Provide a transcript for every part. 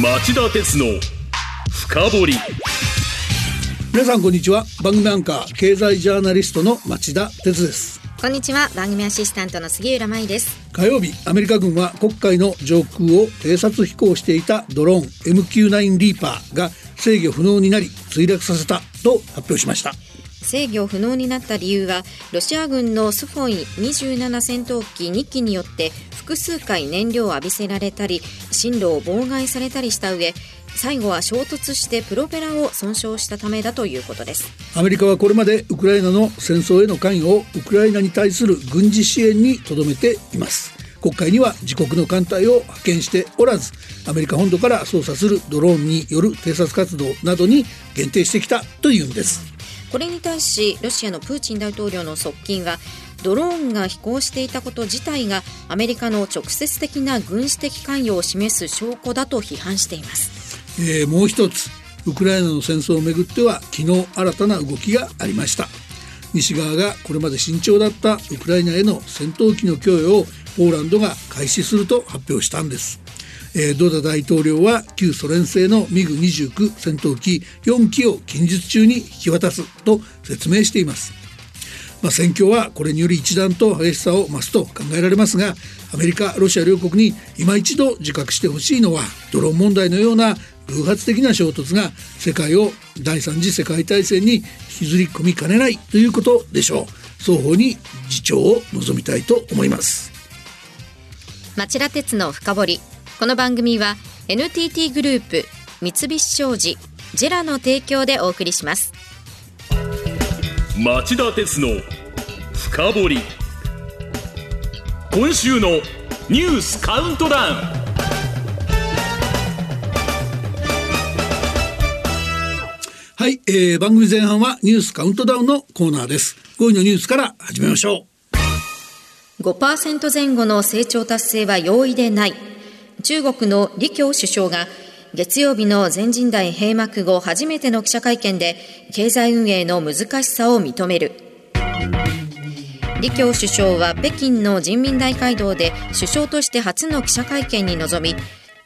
町田鉄の深掘り。皆さんこんにちは。番組アンカー経済ジャーナリストの町田鉄です。こんにちは。番組アシスタントの杉浦舞です。火曜日アメリカ軍は黒海の上空を偵察飛行していたドローン MQ9 リーパーが制御不能になり墜落させたと発表しました制御不能になった理由はロシア軍のスフォイ27戦闘機2機によって複数回燃料を浴びせられたり進路を妨害されたりした上最後は衝突してプロペラを損傷したためだということです。アメリカはこれまでウクライナの戦争への関与をウクライナに対する軍事支援にとどめています。国会には自国の艦隊を派遣しておらずアメリカ本土から操作するドローンによる偵察活動などに限定してきたというんです。これに対しロシアのプーチン大統領の側近はドローンが飛行していたこと自体がアメリカの直接的な軍事的関与を示す証拠だと批判しています。えー、もう一つウクライナの戦争をめぐっては昨日新たな動きがありました。西側がこれまで慎重だったウクライナへの戦闘機の供与をポーランドが開始すると発表したんです、えー、ドダ大統領は旧ソ連製のミグ29戦闘機4機を近日中に引き渡すと説明しています。まあ、戦況はこれにより一段と激しさを増すと考えられますがアメリカロシア両国に今一度自覚してほしいのはドローン問題のような偶発的な衝突が世界を第三次世界大戦に引きずり込みかねないということでしょう。双方に自重を望みたいと思います。町田鉄の深掘この番組は NTT グループ三菱商事ジェラの提供でお送りします。町田鉄の深掘り。今週のニュースカウントダウン。はい、えー、番組前半はニュースカウントダウンのコーナーです。5位のニュースから始めましょう。5%前後の成長達成は容易でない中国の李強首相が月曜日の全人代閉幕後初めての記者会見で経済運営の難しさを認める。李強首相は北京の人民大会堂で首相として初の記者会見に臨み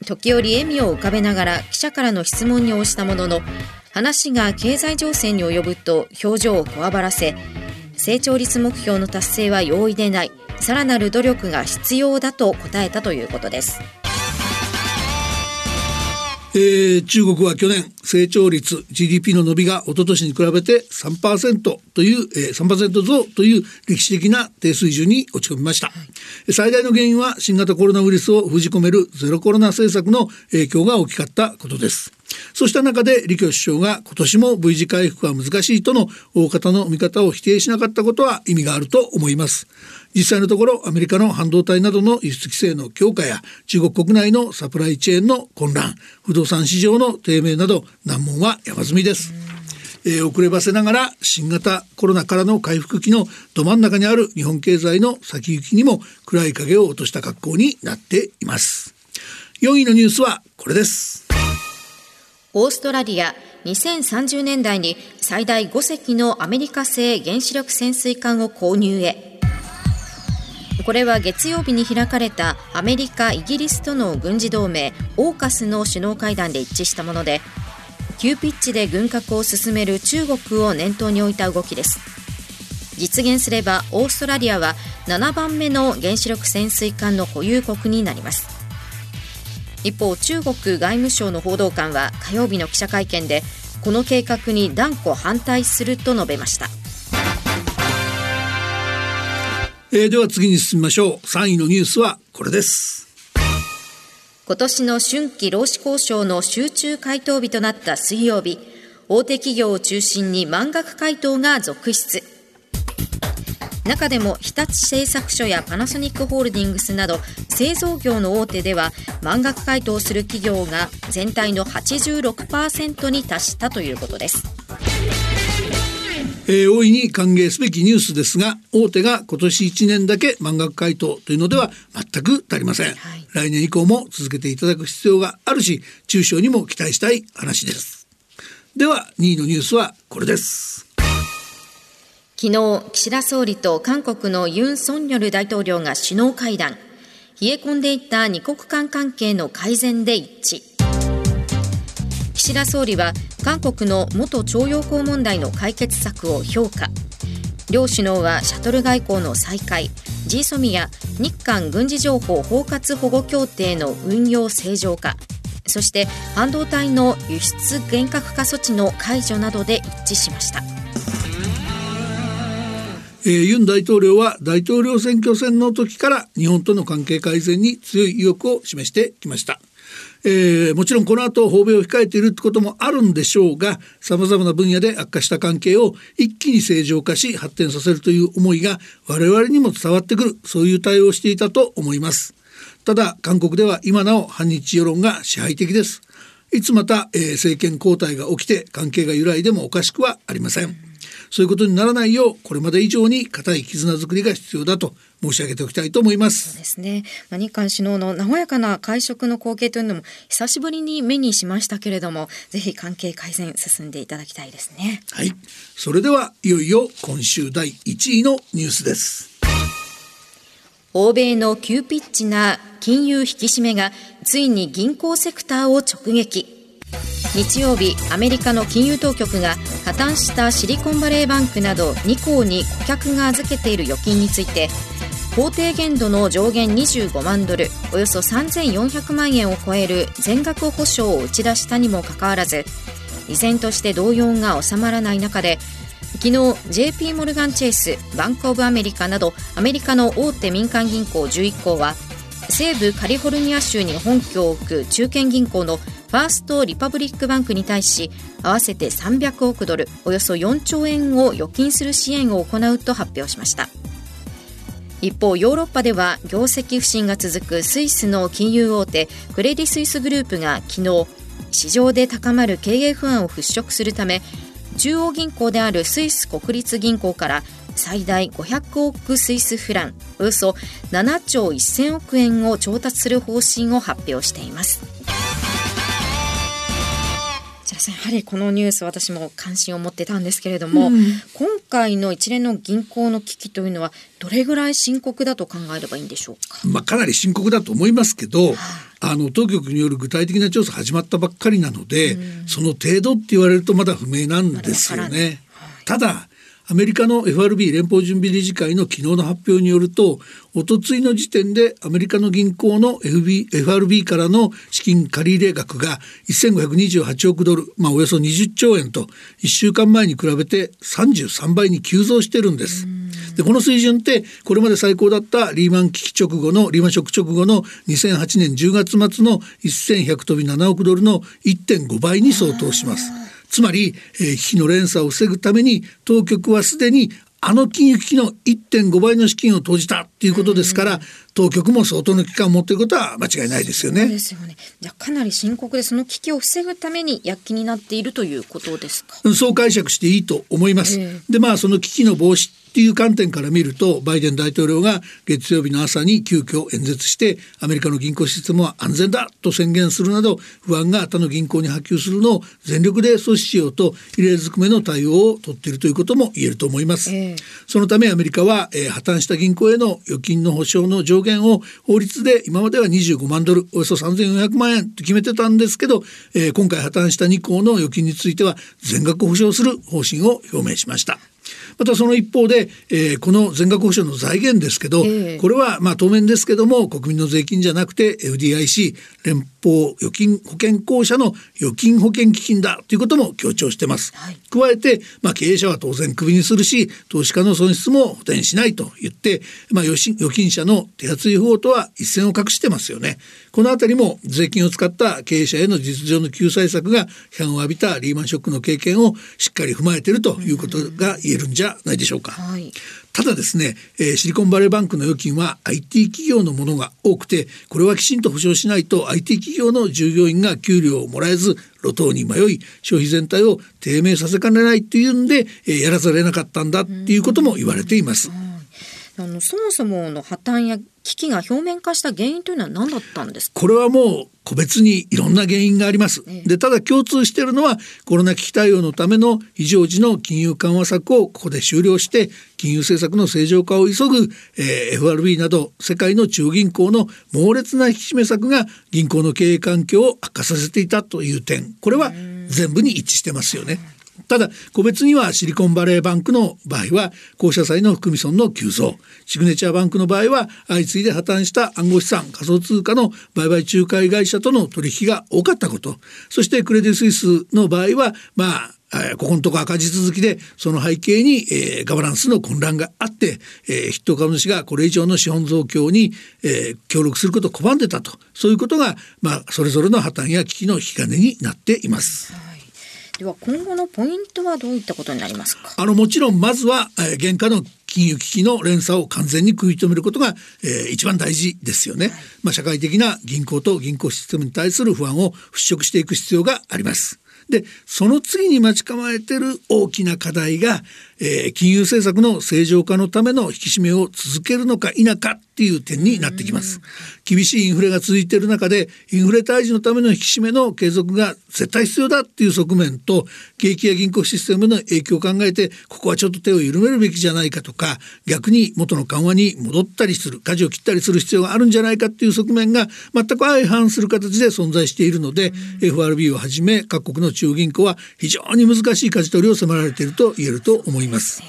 時折笑みを浮かべながら記者からの質問に応じたものの話が経済情勢に及ぶと表情をこわばらせ成長率目標の達成は容易でない。さらなる努力が必要だと答えたということです。えー、中国は去年成長率 GDP の伸びが一昨年に比べて3%という、えー、3%増という歴史的な低水準に落ち込みました、はい、最大の原因は新型コロナウイルスを封じ込めるゼロコロナ政策の影響が大きかったことです。そうした中で李強首相が今年も V 字回復は難しいとの大方の見方を否定しなかったことは意味があると思います実際のところアメリカの半導体などの輸出規制の強化や中国国内のサプライチェーンの混乱不動産市場の低迷など難問は山積みです。えー、遅ればせながら新型コロナからの回復期のど真ん中にある日本経済の先行きにも暗い影を落とした格好になっています。4位のニュースはこれです。オーストラリア2030年代に最大5隻のアメリカ製原子力潜水艦を購入へ。これは月曜日に開かれたアメリカ、イギリスとの軍事同盟オーカスの首脳会談で一致したもので急ピッチで軍拡を進める中国を念頭に置いた動きです。実現すればオーストラリアは7番目の原子力潜水艦の保有国になります。一方中国外務省の報道官は火曜日の記者会見でこの計画に断固反対すると述べました。えー、では次に進みましょう。3位のニュースはこれです。今年の春季労使交渉の集中回答日となった水曜日大手企業を中心に満額回答が続出。中でも日立製作所やパナソニックホールディングスなど製造業の大手では満額回答する企業が全体の86%に達したということです。えー、大いに歓迎すべきニュースですが大手が今年1年だけ満額回答というのでは全く足りません、はい、来年以降も続けていただく必要があるし中小にも期待したい話です。では2位のニュースはこれです。昨日岸田総理と韓国のユン・ソンニョル大統領が首脳会談。冷え込んでいた二国間関係の改善で一致岸田総理は韓国の元徴用工問題の解決策を評価。両首脳はシャトル外交の再開。GSOMI や日韓軍事情報包括保護協定の運用正常化。そして半導体の輸出厳格化措置の解除などで一致しました。えー、ユン大統領は大統領選挙戦の時から日本との関係改善に強い意欲を示してきました。えー、もちろんこの後訪米を控えているってこともあるんでしょうがさまざまな分野で悪化した関係を一気に正常化し発展させるという思いが我々にも伝わってくるそういう対応をしていたと思います。ただ韓国では今なお反日世論が支配的です。いつまた、えー、政権交代が起きて関係が揺らいでもおかしくはありません。そういうことにならないようこれまで以上に固い絆づくりが必要だと申し上げておきたいと思います。そうですね、まあ、日韓首脳の和やかな会食の光景というのも久しぶりに目にしましたけれどもぜひ関係改善進んでいただきたいですね。はい。それではいよいよ今週第1位のニュースです。欧米の急ピッチな金融引き締めがついに銀行セクターを直撃日曜日アメリカの金融当局が破綻したシリコンバレーバンクなど2行に顧客が預けている預金について法定限度の上限25万ドルおよそ3400万円を超える全額保証を打ち出したにもかかわらず依然として動揺が収まらない中で昨日 JP モルガン・チェイスバンク・オブ・アメリカなどアメリカの大手民間銀行11行は西部カリフォルニア州に本拠を置く中堅銀行のファースト・リパブリック・バンクに対し合わせて300億ドルおよそ4兆円を預金する支援を行うと発表しました。一方ヨーロッパでは業績不振が続くスイスの金融大手クレディ・スイスグループが昨日市場で高まる経営不安を払拭するため中央銀行であるスイス国立銀行から最大500億スイスフランおよそ7兆1000億円を調達する方針を発表しています。やはりこのニュース私も関心を持ってたんですけれども、うん、今回の一連の銀行の危機というのはどれぐらい深刻だと考えればいいんでしょうか？まあかなり深刻だと思いますけど、はあ、あの当局による具体的な調査始まったばっかりなので、うん、その程度って言われるとまだ不明なんですよね。ただアメリカの FRB 連邦準備理事会の昨日の発表によるとおとついの時点でアメリカの銀行の FB FRB からの資金借入額が1528億ドル、まあ、およそ20兆円と1週間前に比べて33倍に急増してるんです。でこの水準ってこれまで最高だったリーマン危機直後のリーマンショック直後の2008年10月末の1100飛び7億ドルの1.5倍に相当します。つまり、えー、危機の連鎖を防ぐために当局はすでにあの金融危機の1.5倍の資金を投じたということですから、当局も相当の期間を持っていることは間違いないですよね。ですよね。じゃかなり深刻でその危機を防ぐために躍起になっているということですか？そう解釈していいと思います。えー、でまあその危機の防止っていう観点から見るとバイデン大統領が月曜日の朝に急遽演説してアメリカの銀行システムは安全だと宣言するなど不安が他の銀行に波及するのを全力で阻止しようと異例ずくめの対応を取っているということも言えると思います。えー、そのためアメリカは、えー、破綻した銀行への預金の保証の上限を法律で今までは25万ドルおよそ3400万円と決めてたんですけど、えー、今回破綻した2行の預金については全額保証する方針を表明しました。またその一方で、えー、この全額保証の財源ですけど、えー、これはまあ当面ですけども国民の税金じゃなくて FDIC 連邦預金保険公社の預金保険基金だということも強調してます。はい、加えて、まあ、経営者は当然クビにするし投資家の損失も補填しないと言って、まあ、預金者の手厚い方とは一線を画してますよね。この辺りも税金を使った経営者への実情の救済策が批判を浴びたリーマンショックの経験をしっかり踏まえているということが言えるんじゃないでしょうか。はい、ただですね、えー、シリコンバレーバンクの預金は IT 企業のものが多くてこれはきちんと保証しないと IT 企業の従業員が給料をもらえず路頭に迷い消費全体を低迷させかねないっていうんで、えー、やらざるを得なかったんだっていうことも言われています。あのそもそもの破綻や危機が表面化した原因というのは何だったんですこれはもう個別にいろんな原因があります。でただ共通しているのはコロナ危機対応のための非常時の金融緩和策をここで終了して金融政策の正常化を急ぐ、えー、FRB など世界の中央銀行の猛烈な引き締め策が銀行の経営環境を悪化させていたという点これは全部に一致してますよね。ただ個別にはシリコンバレーバンクの場合は公社債の含み損の急増。シグネチャーバンクの場合は相次いで破綻した暗号資産仮想通貨の売買仲介会社との取引が多かったこと。そしてクレディ・スイスの場合はまあここのとこ赤字続きでその背景に、えー、ガバナンスの混乱があって、えー、筆頭株主がこれ以上の資本増強に、えー、協力することを拒んでたと。そういうことが、まあ、それぞれの破綻や危機の引き金になっています。では今後のポイントはどういったことになりますか？あのもちろんまずは、えー、原価の金融危機の連鎖を完全に食い止めることが、えー、一番大事ですよね、はい、まあ、社会的な銀行と銀行システムに対する不安を払拭していく必要があります。でその次に待ち構えてる大きな課題が、えー、金融政策の正常化のための引き締めを続けるのか否かっていう点になってきます。厳しいインフレが続いている中でインフレ退治のための引き締めの継続が絶対必要だっていう側面と景気や銀行システムへの影響を考えてここはちょっと手を緩めるべきじゃないかとか逆に元の緩和に戻ったりする舵を切ったりする必要があるんじゃないかっていう側面が全く相反する形で存在しているので FRB をはじめ各国の中央銀行は非常に難しい舵取りを迫られていると言えると思います。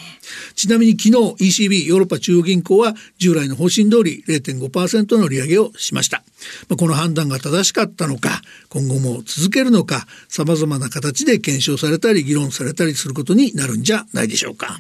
ちなみに昨日 ECB ヨーロッパ中央銀行は従来の方針通り0.5%の利上げをしました。まあ、この判断が正しかったのか今後も続けるのか様々な形で検証されたり議論されたりすることになるんじゃないでしょうか。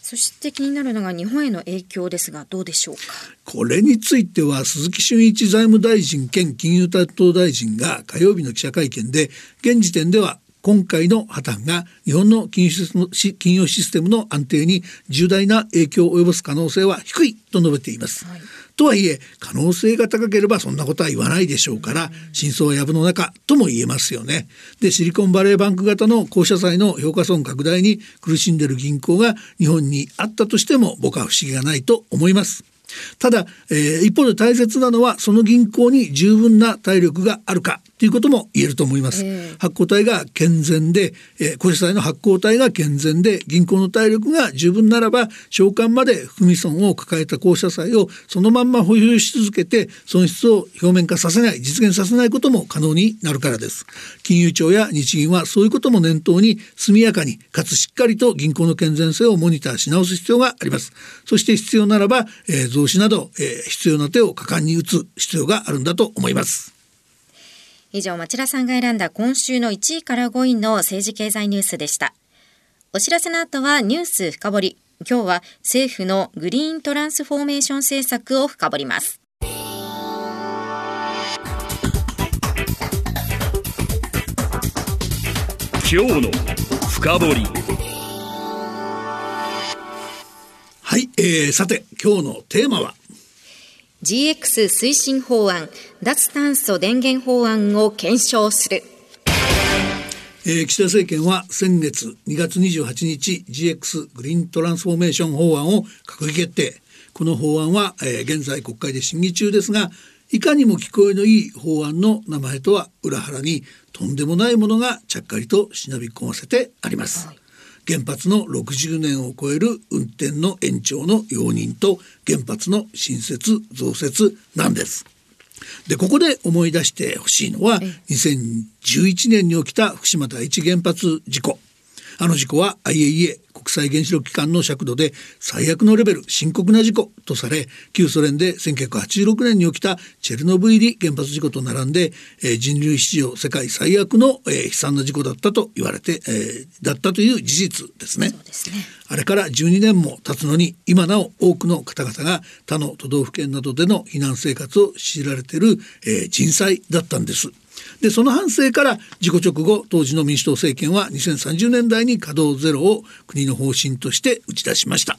そして気になるのが日本への影響ですがどうでしょうか？これについては鈴木俊一財務大臣兼金融担当大臣が火曜日の記者会見で現時点では今回の破綻が日本の金融システムの安定に重大な影響を及ぼす可能性は低いと述べています。はいとはいえ可能性が高ければそんなことは言わないでしょうから真相は藪の中とも言えますよね。でシリコンバレーバンク型の公社債の評価損拡大に苦しんでいる銀行が日本にあったとしても僕は不思議がないと思います。ただ、えー、一方で大切なのはその銀行に十分な体力があるかということも言えると思います。えー、発行体が健全で、えー、公社債の発行体が健全で銀行の体力が十分ならば償還まで含み損を抱えた公社債をそのまんま保有し続けて損失を表面化させない実現させないことも可能になるからです。金融庁や日銀はそういうことも念頭に速やかにかつしっかりと銀行の健全性をモニターし直す必要があります。そして必要ならば、えー、増資など、えー、必要な手を果敢に打つ必要があるんだと思います。以上、町田さんが選んだ今週の1位から5位の政治経済ニュースでした。お知らせの後はニュース深掘り。今日は政府のグリーントランスフォーメーション政策を深掘ります。今日の深掘り。はい、えー、さて今日のテーマは GX 推進法案脱炭素電源法案を検証するえー、岸田政権は先月2月28日 GX グリーントランスフォーメーション法案を閣議決定この法案は、えー、現在国会で審議中ですがいかにも聞こえのいい法案の名前とは裏腹にとんでもないものがちゃっかりと忍び込ませてあります。はい原発の60年を超える運転の延長の容認と原発の新設増設なんです。でここで思い出してほしいのは2011年に起きた福島第一原発事故あの事故は IAEA 国際原子力機関の尺度で最悪のレベル深刻な事故とされ旧ソ連で1986年に起きたチェルノブイリ原発事故と並んで、えー、人類史上世界最悪の、えー、悲惨な事故だったと言われて、えー、だったという事実ですね。すねあれから12年も経つのに今なお多くの方々が他の都道府県などでの避難生活を強いられている、えー、人災だったんです。でその反省から事故直後当時の民主党政権は2030年代に稼働ゼロを国の方針として打ち出しました。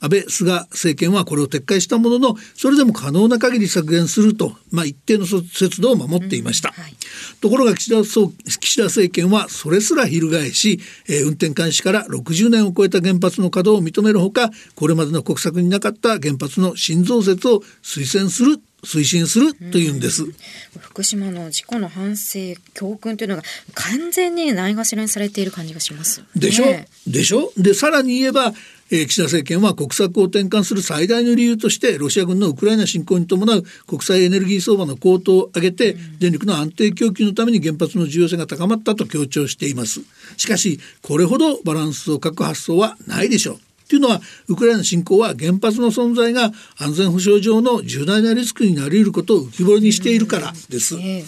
安倍菅政権はこれを撤回したもののそれでも可能な限り削減すると、まあ、一定の節度を守っていました、うんはい、ところが岸田岸田政権はそれすら翻し、えー、運転開始から60年を超えた原発の稼働を認めるほかこれまでの国策になかった原発の新増設を推薦する推進するというんです。福島の事故の反省教訓というのが完全にないがしろにされている感じがします、でしょ、ねでしょ？でさらに言えば、えー岸田政権は国策を転換する最大の理由としてロシア軍のウクライナ侵攻に伴う国際エネルギー相場の高騰を上げて、電力の安定供給のために原発の重要性が高まったと強調しています。しかしこれほどバランスを欠く発想はないでしょうというのはウクライナ侵攻は原発の存在が安全保障上の重大なリスクになり得ることを浮き彫りにしているからです。え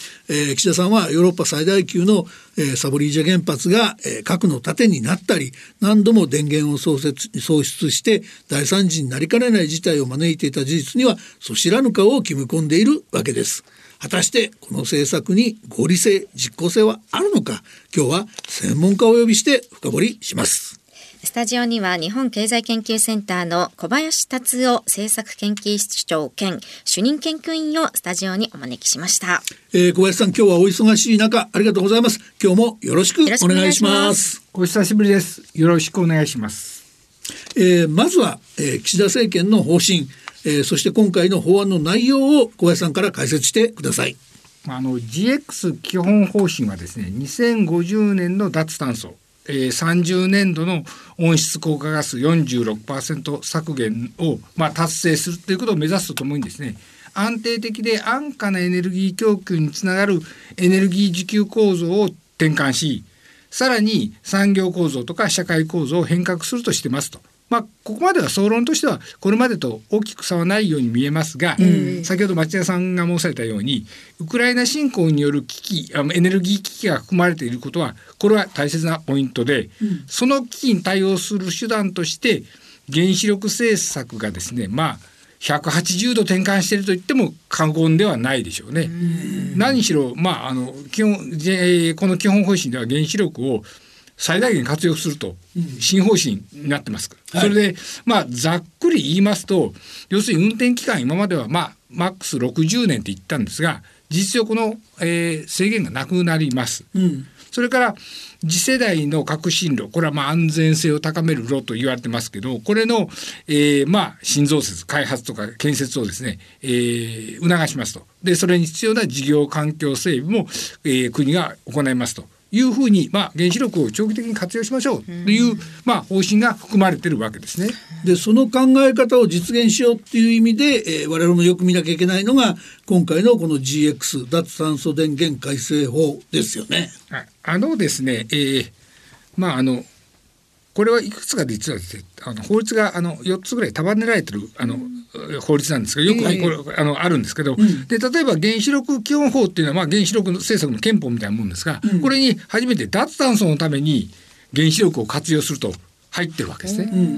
ー岸田さんはヨーロッパ最大級の、えーサボリージャ原発が、えー核の盾になったり何度も電源を創設創出して大惨事になりかねない事態を招いていた事実にはそ知らぬ顔を決め込んでいるわけです。果たしてこの政策に合理性実効性はあるのか今日は専門家をお呼びして深掘りします。スタジオには日本経済研究センターの小林達夫政策研究室長兼主任研究員をスタジオにお招きしました。えー小林さん今日はお忙しい中ありがとうございます。今日もよろしくお願願いします。お久しぶりです。よろしくお願いします。えーまずは、えー岸田政権の方針、えーそして今回の法案の内容を小林さんから解説してください。あの GX 基本方針はですね、2050年の脱炭素、え、30年度の温室効果ガス46%削減をまあ達成するということを目指すとともにですね、安定的で安価なエネルギー供給につながるエネルギー需給構造を転換し、さらに産業構造とか社会構造を変革するとしてますと。まあ、ここまでは総論としてはこれまでと大きく差はないように見えますが、先ほど町田さんが申されたようにウクライナ侵攻による危機あのエネルギー危機が含まれていることはこれは大切なポイントで、その危機に対応する手段として原子力政策がですねまあ180度転換していると言っても過言ではないでしょうね。何しろ、まあ、あの基本じこの基本方針では原子力を最大限活用すると新方針になってますから、それでまあざっくり言いますと要するに運転期間今まではまあマックス60年って言ったんですが事実上この、えー制限がなくなります。うん。それから次世代の革新炉これはまあ安全性を高める炉と言われてますけどこれの、えーまあ新増設開発とか建設をですね、えー促しますと。でそれに必要な事業環境整備も、えー国が行いますというふうに、まあ、原子力を長期的に活用しましょうという、まあ、方針が含まれているわけですね。でその考え方を実現しようっていう意味で、えー我々もよく見なきゃいけないのが今回のこの GX 脱炭素電源改正法ですよね。ああのですね、えーまああのこれはいくつかで実はですねあの法律があの4つぐらい束ねられてるあの、法律なんですがよく、ええ。これあのあるんですけど、で例えば原子力基本法っていうのは、まあ、原子力政策の憲法みたいなもんですが、これに初めて脱炭素のために原子力を活用すると入ってるわけですね。うんうん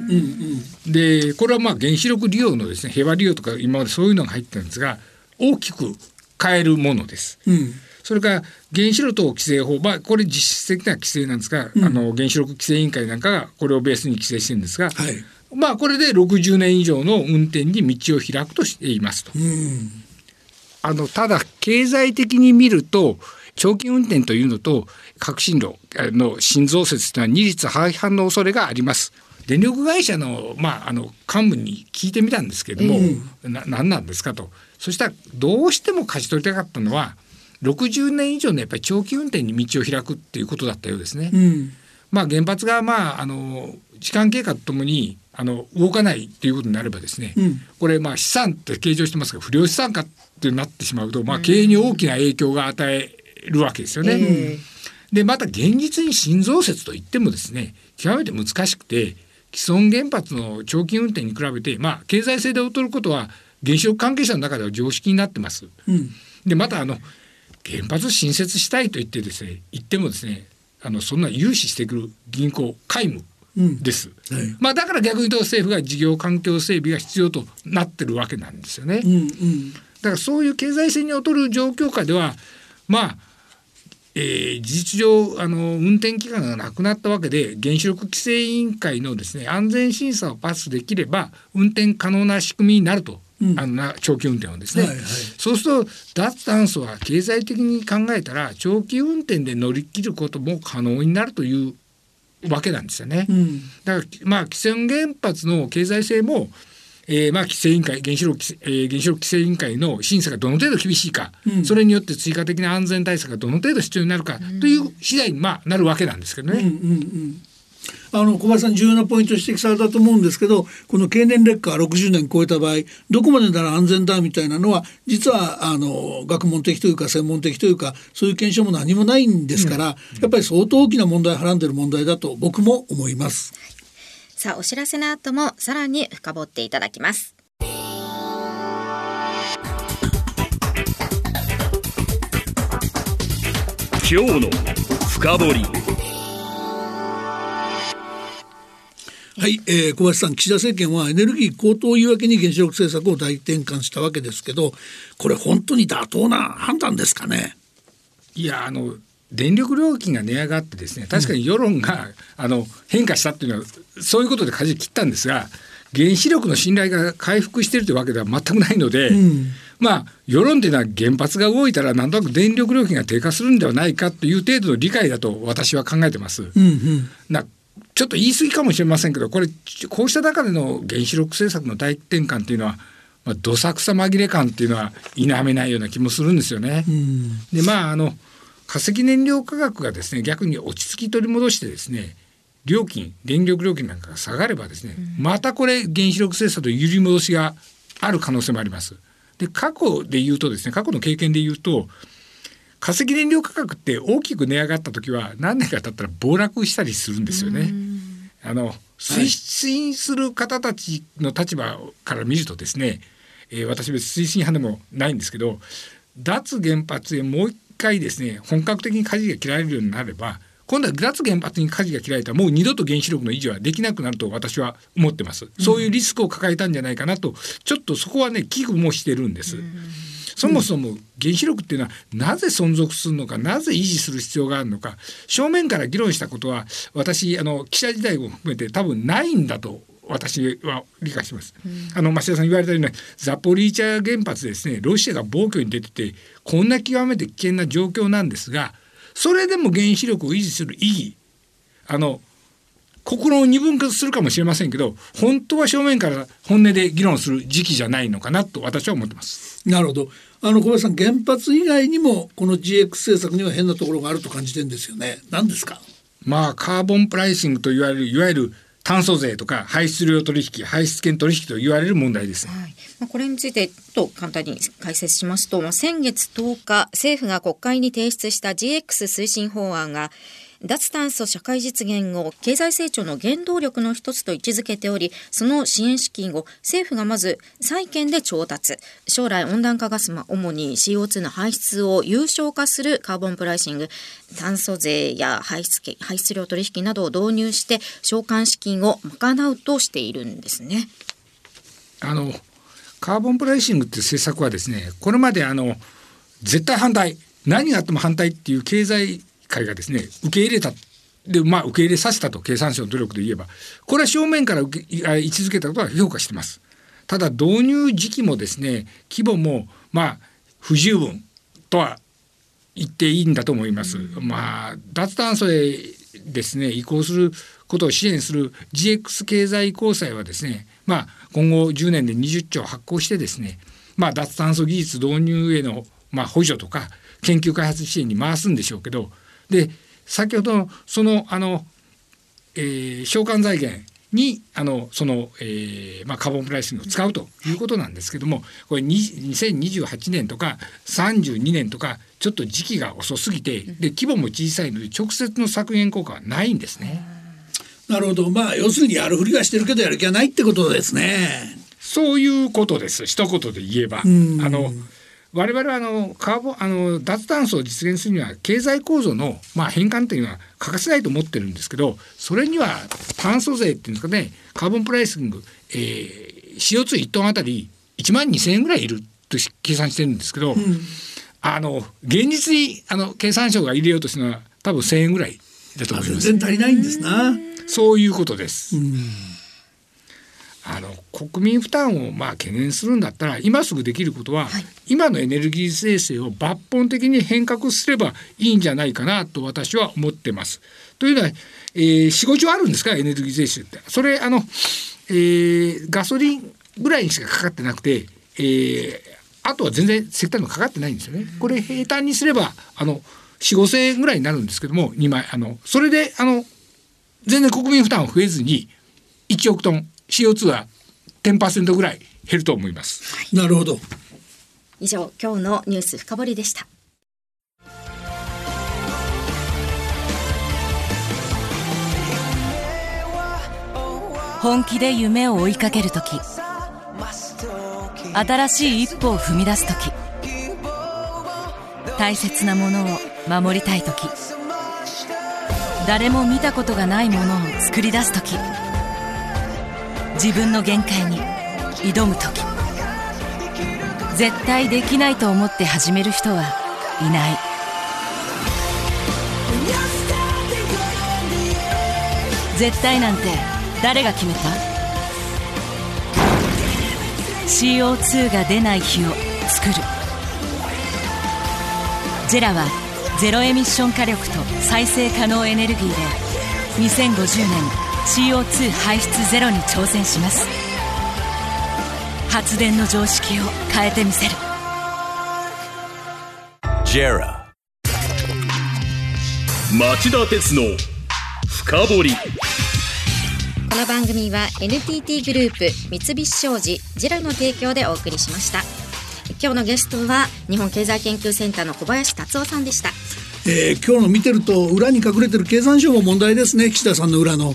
うん。でこれはまあ原子力利用のですね平和利用とか今までそういうのが入ってるんですが大きく変えるものです。うん。それから原子力等規制法、まあ、これ実質的な規制なんですが、あの原子力規制委員会なんかがこれをベースに規制してるんですが、はいまあこれで60年以上の運転に道を開くとしていますと。うんあのただ経済的に見ると長期運転というのと革新炉の新増設というのは二律背反の恐れがあります。電力会社の,、まあ、あの幹部に聞いてみたんですけれども、な何なんですかとそしたらどうしても勝ち取りたかったのは60年以上のやっぱり長期運転に道を開くっていうことだったようですね。うんまあ、原発が、まあ、あの時間経過とともにあの動かないということになればですね、うんこれまあ資産って計上してますが不良資産化ってなってしまうと、まあ、経営に大きな影響が与えるわけですよね。えでまた現実に新増設といってもですね極めて難しくて既存原発の長期運転に比べて、まあ、経済性で劣ることは原子力関係者の中では常識になってます。うんでまたあの原発新設したいと言ってですね言ってもですねあのそんな融資してくる銀行皆無うん。です。はい。まあだから逆に言うと政府が事業環境整備が必要となってるわけなんですよね。うんうん。だからそういう経済性に劣る状況下ではまあ、えー事実上あの運転期間がなくなったわけで原子力規制委員会のですね安全審査をパスできれば運転可能な仕組みになると、うん。あのな長期運転はですね、はいはい。そうすると脱炭素は経済的に考えたら長期運転で乗り切ることも可能になるというわけなんですよね。うんだからまあ既存原発の経済性もえー、まあ規制委員会原子力、えー、原子力規制委員会の審査がどの程度厳しいか、うん、それによって追加的な安全対策がどの程度必要になるかという次第にまあなるわけなんですけどね。うんうんうんあの小林さん重要なポイント指摘されたと思うんですけどこの経年劣化60年超えた場合どこまでなら安全だみたいなのは実はあの学問的というか専門的というかそういう検証も何もないんですから、うん、やっぱり相当大きな問題をはらんでる問題だと僕も思います。さあお知らせの後もさらに深掘っていただきます。今日の深掘はい、えー、小林さん岸田政権はエネルギー高騰を言い訳に原子力政策を大転換したわけですけどこれ本当に妥当な判断ですかね？いやあの電力料金が値上がってですね確かに世論が、うん、あの変化したっていうのはそういうことで舵切ったんですが原子力の信頼が回復しているというわけでは全くないので、うん、まあ世論というのは原発が動いたらなんとなく電力料金が低下するんではないかという程度の理解だと私は考えてます。うんうん、なちょっと言い過ぎかもしれませんけどこれこうした中での原子力政策の大転換というのは、まあ、どさくさ紛れ感っていうのは否めないような気もするんですよね。でまああの化石燃料価格がですね逆に落ち着き取り戻してですね料金電力料金なんかが下がればですね、またこれ原子力政策と揺り戻しがある可能性もあります。で過去で言うとですね過去の経験で言うと化石燃料価格って大きく値上がった時は何年か経ったら暴落したりするんですよね。あの推進する方たちの立場から見るとですね、えー、私別推進派でもないんですけど脱原発へもう一回ですね本格的に舵が切られるようになれば今度は脱原発に舵が切られたらもう二度と原子力の維持はできなくなると私は思ってます、そういうリスクを抱えたんじゃないかなとちょっとそこはね危惧もしてるんです。そもそも原子力っていうのはなぜ存続するのかなぜ維持する必要があるのか正面から議論したことは私あの記者時代も含めて多分ないんだと私は理解します。うん、あの増田さん言われたようにザポリーチャ原発ですねロシアが暴挙に出ててこんな極めて危険な状況なんですがそれでも原子力を維持する意義あの心を二分化するかもしれませんけど本当は正面から本音で議論する時期じゃないのかなと私は思ってます。なるほどあの小林さん原発以外にもこの GX 政策には変なところがあると感じてるんですよね。何ですか？まあカーボンプライシングといわれるいわゆる炭素税とか排出量取引排出権取引と言われる問題です、はい、まあ、これについてと簡単に解説しますと、まあ、先月10日政府が国会に提出した GX 推進法案が脱炭素社会実現を経済成長の原動力の一つと位置づけておりその支援資金を政府がまず債券で調達。将来温暖化ガス、まあ、主に CO2 の排出を有償化するカーボンプライシング。炭素税や排出排出量取引などを導入して償還資金を賄うとしているんですね。あのカーボンプライシングっていう政策はですねこれまであの絶対反対。何があっても反対っていう経済会がですね受け入れたでまあ受け入れさせたと経産省の努力で言えばこれは正面から受け位置づけたことは評価してます。ただ導入時期もですね規模もまあ不十分とは言っていいんだと思います。まあ脱炭素へですね移行することを支援する GX 経済移行債はですねまあ今後10年で20兆発行してですねまあ脱炭素技術導入へのまあ補助とか研究開発支援に回すんでしょうけどで先ほどそのあの、えー、償還財源にあのその、えーまあ、カーボンプライシングを使うということなんですけどもこれ2028年とか32年とかちょっと時期が遅すぎてで規模も小さいので直接の削減効果はないんですね。なるほどまあ要するにやるふりはしてるけどやる気はないってことですね。そういうことです一言で言えば。あの我々はあのカーボンあの脱炭素を実現するには経済構造の、まあ、変換というのは欠かせないと思ってるんですけどそれには炭素税っていうんですかねカーボンプライシング、えー、CO21 トンあたり1万2,000円ぐらいいると計算してるんですけど、うん、あの現実にあの経産省が入れようとするのは多分1,000円ぐらいだと思います。全然足りないんですな。そういうことです。うんあの国民負担をまあ懸念するんだったら今すぐできることは、はい、今のエネルギー税制を抜本的に変革すればいいんじゃないかなと私は思ってます。というのは、えー、4 5兆あるんですか？エネルギー税収って。それあの、えー、ガソリンぐらいにしかかかってなくて、えー、あとは全然石炭のかかってないんですよね。これ平坦にすればあの4 5千円ぐらいになるんですけども2枚あのそれであの全然国民負担増えずに1億トン CO2 は10%ぐらい減ると思います。なるほど。以上今日のニュース深掘りでした。本気で夢を追いかける時。新しい一歩を踏み出す時。大切なものを守りたい時。誰も見たことがないものを作り出す時自分の限界に挑む時。絶対できないと思って始める人はいない。絶対なんて誰が決めた？CO2 が出ない日を作る。ジェラはゼロエミッション火力と再生可能エネルギーで2050年 CO2 排出ゼロに挑戦します。発電の常識を変えてみせる。JERA 町田鉄の深掘り。この番組は NTT グループ三菱商事ジェラの提供でお送りしました。今日のゲストは日本経済研究センターの小林達夫さんでした。えー、今日の見てると裏に隠れてる経産省も問題ですね。岸田さんの裏の。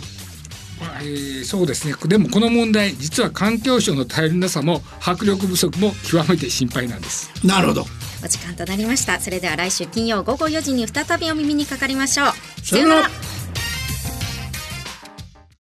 えー、そうですね。でもこの問題実は環境省の頼りなさも迫力不足も極めて心配なんです。なるほど。お時間となりました。それでは来週金曜午後4時に再びお耳にかかりましょう。さよなら